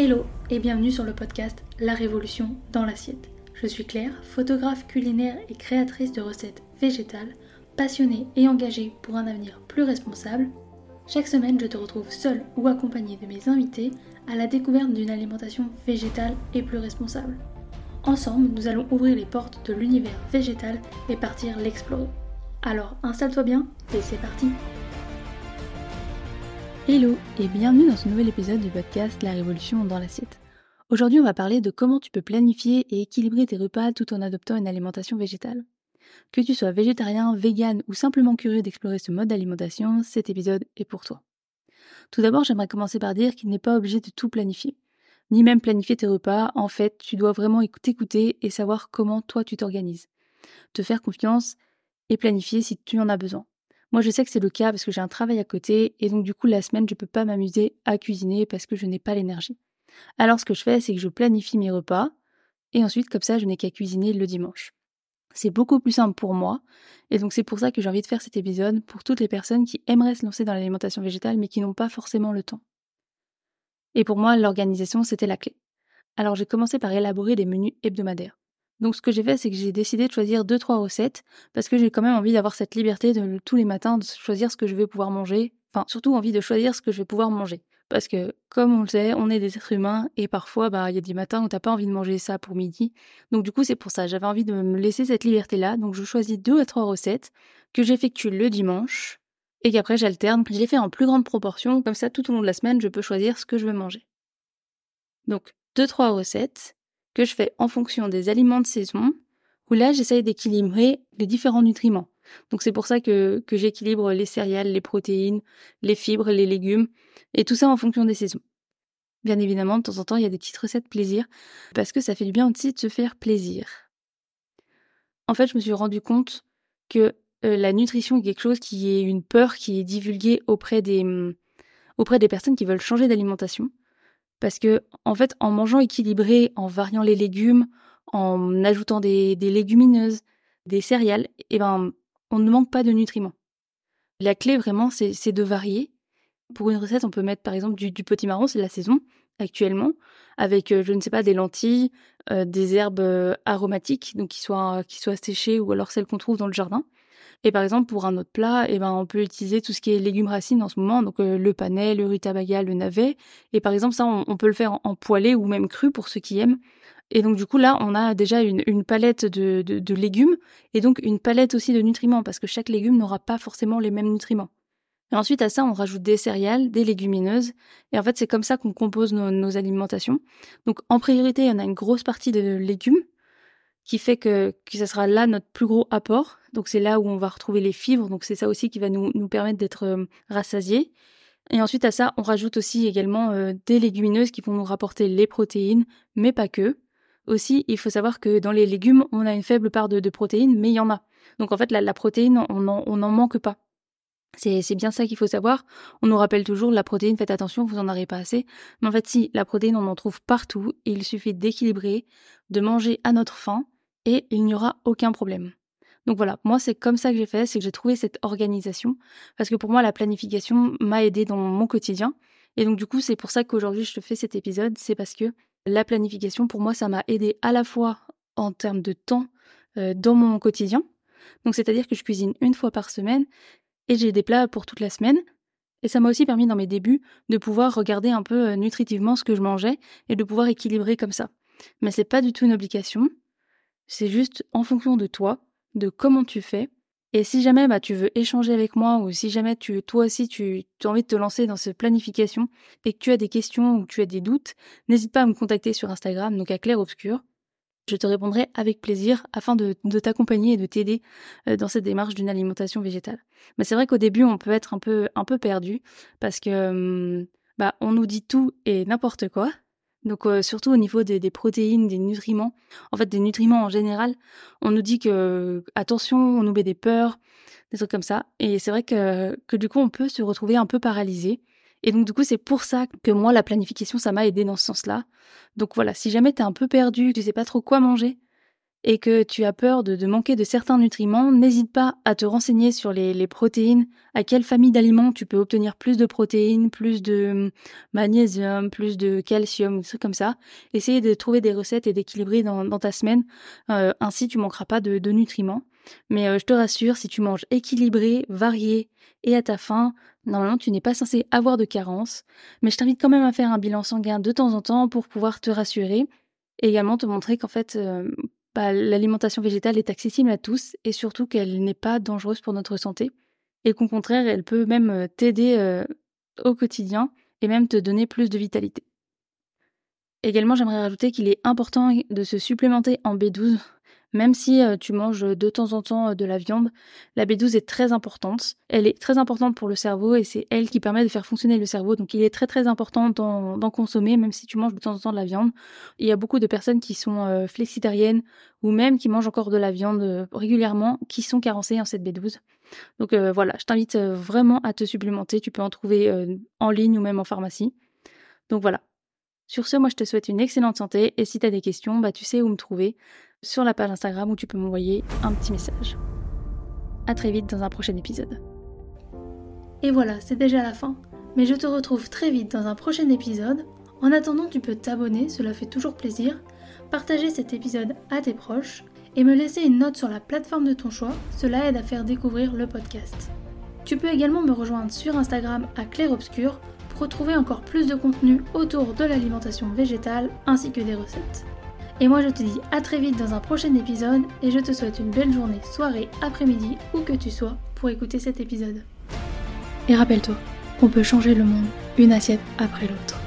Hello et bienvenue sur le podcast La Révolution dans l'assiette. Je suis Claire, photographe culinaire et créatrice de recettes végétales, passionnée et engagée pour un avenir plus responsable. Chaque semaine, je te retrouve seule ou accompagnée de mes invités à la découverte d'une alimentation végétale et plus responsable. Ensemble, nous allons ouvrir les portes de l'univers végétal et partir l'explorer. Alors installe-toi bien et c'est parti Hello et bienvenue dans ce nouvel épisode du podcast La Révolution dans l'assiette. Aujourd'hui on va parler de comment tu peux planifier et équilibrer tes repas tout en adoptant une alimentation végétale. Que tu sois végétarien, vegan ou simplement curieux d'explorer ce mode d'alimentation, cet épisode est pour toi. Tout d'abord j'aimerais commencer par dire qu'il n'est pas obligé de tout planifier, ni même planifier tes repas, en fait tu dois vraiment t'écouter et savoir comment toi tu t'organises. Te faire confiance et planifier si tu en as besoin. Moi, je sais que c'est le cas parce que j'ai un travail à côté et donc du coup, la semaine, je ne peux pas m'amuser à cuisiner parce que je n'ai pas l'énergie. Alors, ce que je fais, c'est que je planifie mes repas et ensuite, comme ça, je n'ai qu'à cuisiner le dimanche. C'est beaucoup plus simple pour moi et donc c'est pour ça que j'ai envie de faire cet épisode pour toutes les personnes qui aimeraient se lancer dans l'alimentation végétale mais qui n'ont pas forcément le temps. Et pour moi, l'organisation, c'était la clé. Alors j'ai commencé par élaborer des menus hebdomadaires. Donc ce que j'ai fait, c'est que j'ai décidé de choisir deux trois recettes parce que j'ai quand même envie d'avoir cette liberté de tous les matins de choisir ce que je vais pouvoir manger. Enfin, surtout envie de choisir ce que je vais pouvoir manger. Parce que, comme on le sait, on est des êtres humains et parfois, bah, il y a des matins où t'as pas envie de manger ça pour midi. Donc, du coup, c'est pour ça. J'avais envie de me laisser cette liberté-là. Donc, je choisis deux à trois recettes que j'effectue le dimanche et qu'après j'alterne. Je les fais en plus grande proportion. Comme ça, tout au long de la semaine, je peux choisir ce que je veux manger. Donc, deux, trois recettes que je fais en fonction des aliments de saison, où là j'essaye d'équilibrer les différents nutriments. Donc c'est pour ça que, que j'équilibre les céréales, les protéines, les fibres, les légumes, et tout ça en fonction des saisons. Bien évidemment, de temps en temps, il y a des petites recettes plaisir, parce que ça fait du bien aussi de se faire plaisir. En fait, je me suis rendu compte que euh, la nutrition est quelque chose qui est une peur qui est divulguée auprès des, auprès des personnes qui veulent changer d'alimentation. Parce que, en fait, en mangeant équilibré, en variant les légumes, en ajoutant des, légumineuses, des céréales, eh ben, on ne manque pas de nutriments. La clé, vraiment, c'est de varier. Pour une recette, on peut mettre, par exemple, du, du marron, c'est la saison, actuellement, avec, euh, je ne sais pas, des lentilles, euh, des herbes euh, aromatiques, donc qui soient, qui soient séchées, ou alors celles qu'on trouve dans le jardin. Et par exemple, pour un autre plat, eh ben, on peut utiliser tout ce qui est légumes racines en ce moment, donc euh, le panais, le rutabaga, le navet. Et par exemple, ça, on, peut le faire en, poêlé ou même cru pour ceux qui aiment. Et donc du coup, là, on a déjà une, palette de, légumes et donc une palette aussi de nutriments, parce que chaque légume n'aura pas forcément les mêmes nutriments. Et ensuite, à ça, on rajoute des céréales, des légumineuses. Et en fait, c'est comme ça qu'on compose nos, nos, alimentations. Donc, en priorité, il y en a une grosse partie de légumes qui fait que, que ça sera là notre plus gros apport. Donc c'est là où on va retrouver les fibres, donc c'est ça aussi qui va nous, permettre d'être euh, rassasiés. Et ensuite à ça, on rajoute aussi également euh, des légumineuses qui vont nous rapporter les protéines, mais pas que. Aussi, il faut savoir que dans les légumes, on a une faible part de, protéines, mais il y en a. Donc en fait, la, la protéine, on n'en manque pas. C'est bien ça qu'il faut savoir. On nous rappelle toujours la protéine, faites attention, vous en aurez pas assez. Mais en fait, si, la protéine, on en trouve partout. Il suffit d'équilibrer, de manger à notre faim et il n'y aura aucun problème. Donc voilà, moi c'est comme ça que j'ai fait, c'est que j'ai trouvé cette organisation, parce que pour moi la planification m'a aidé dans mon quotidien. Et donc du coup c'est pour ça qu'aujourd'hui je te fais cet épisode, c'est parce que la planification pour moi ça m'a aidé à la fois en termes de temps euh, dans mon quotidien. Donc c'est-à-dire que je cuisine une fois par semaine et j'ai des plats pour toute la semaine. Et ça m'a aussi permis dans mes débuts de pouvoir regarder un peu euh, nutritivement ce que je mangeais et de pouvoir équilibrer comme ça. Mais c'est pas du tout une obligation. C'est juste en fonction de toi, de comment tu fais. Et si jamais bah, tu veux échanger avec moi ou si jamais tu, toi aussi tu, as envie de te lancer dans cette planification et que tu as des questions ou tu as des doutes, n'hésite pas à me contacter sur Instagram, donc à Claire Obscur. Je te répondrai avec plaisir afin de, t'accompagner et de t'aider euh, dans cette démarche d'une alimentation végétale. Mais c'est vrai qu'au début, on peut être un peu, un peu perdu parce que hum, bah, on nous dit tout et n'importe quoi. Donc euh, surtout au niveau des, protéines, des nutriments, en fait des nutriments en général, on nous dit que attention, on nous met des peurs, des trucs comme ça. Et c'est vrai que, que du coup on peut se retrouver un peu paralysé. Et donc du coup c'est pour ça que moi la planification ça m'a aidé dans ce sens-là. Donc voilà, si jamais t'es un peu perdu, tu sais pas trop quoi manger, et que tu as peur de, manquer de certains nutriments, n'hésite pas à te renseigner sur les, protéines, à quelle famille d'aliments tu peux obtenir plus de protéines, plus de hum, magnésium, plus de calcium, des trucs comme ça. Essayer de trouver des recettes et d'équilibrer dans, ta semaine, euh, ainsi tu manqueras pas de, nutriments. Mais euh, je te rassure, si tu manges équilibré, varié et à ta faim, normalement tu n'es pas censé avoir de carence. Mais je t'invite quand même à faire un bilan sanguin de temps en temps pour pouvoir te rassurer et également te montrer qu'en fait, euh, bah, l'alimentation végétale est accessible à tous et surtout qu'elle n'est pas dangereuse pour notre santé et qu'au contraire, elle peut même euh, t'aider euh, au quotidien et même te donner plus de vitalité. Également, j'aimerais rajouter qu'il est important de se supplémenter en B12 même si euh, tu manges de temps en temps euh, de la viande, la B12 est très importante. Elle est très importante pour le cerveau et c'est elle qui permet de faire fonctionner le cerveau. Donc il est très très important d'en consommer, même si tu manges de temps en temps de la viande. Il y a beaucoup de personnes qui sont euh, flexitariennes ou même qui mangent encore de la viande régulièrement, qui sont carencées en cette B12. Donc voilà, je t'invite vraiment à te supplémenter. Tu peux en trouver en ligne ou même en pharmacie. Donc voilà. Sur ce, moi je te souhaite une excellente santé et si tu as des questions, bah tu sais où me trouver sur la page Instagram où tu peux m'envoyer un petit message. A très vite dans un prochain épisode. Et voilà, c'est déjà la fin. Mais je te retrouve très vite dans un prochain épisode. En attendant, tu peux t'abonner, cela fait toujours plaisir, partager cet épisode à tes proches et me laisser une note sur la plateforme de ton choix, cela aide à faire découvrir le podcast. Tu peux également me rejoindre sur Instagram à Claire Obscur pour retrouver encore plus de contenu autour de l'alimentation végétale ainsi que des recettes. Et moi je te dis à très vite dans un prochain épisode et je te souhaite une belle journée, soirée, après-midi, où que tu sois pour écouter cet épisode. Et rappelle-toi, on peut changer le monde une assiette après l'autre.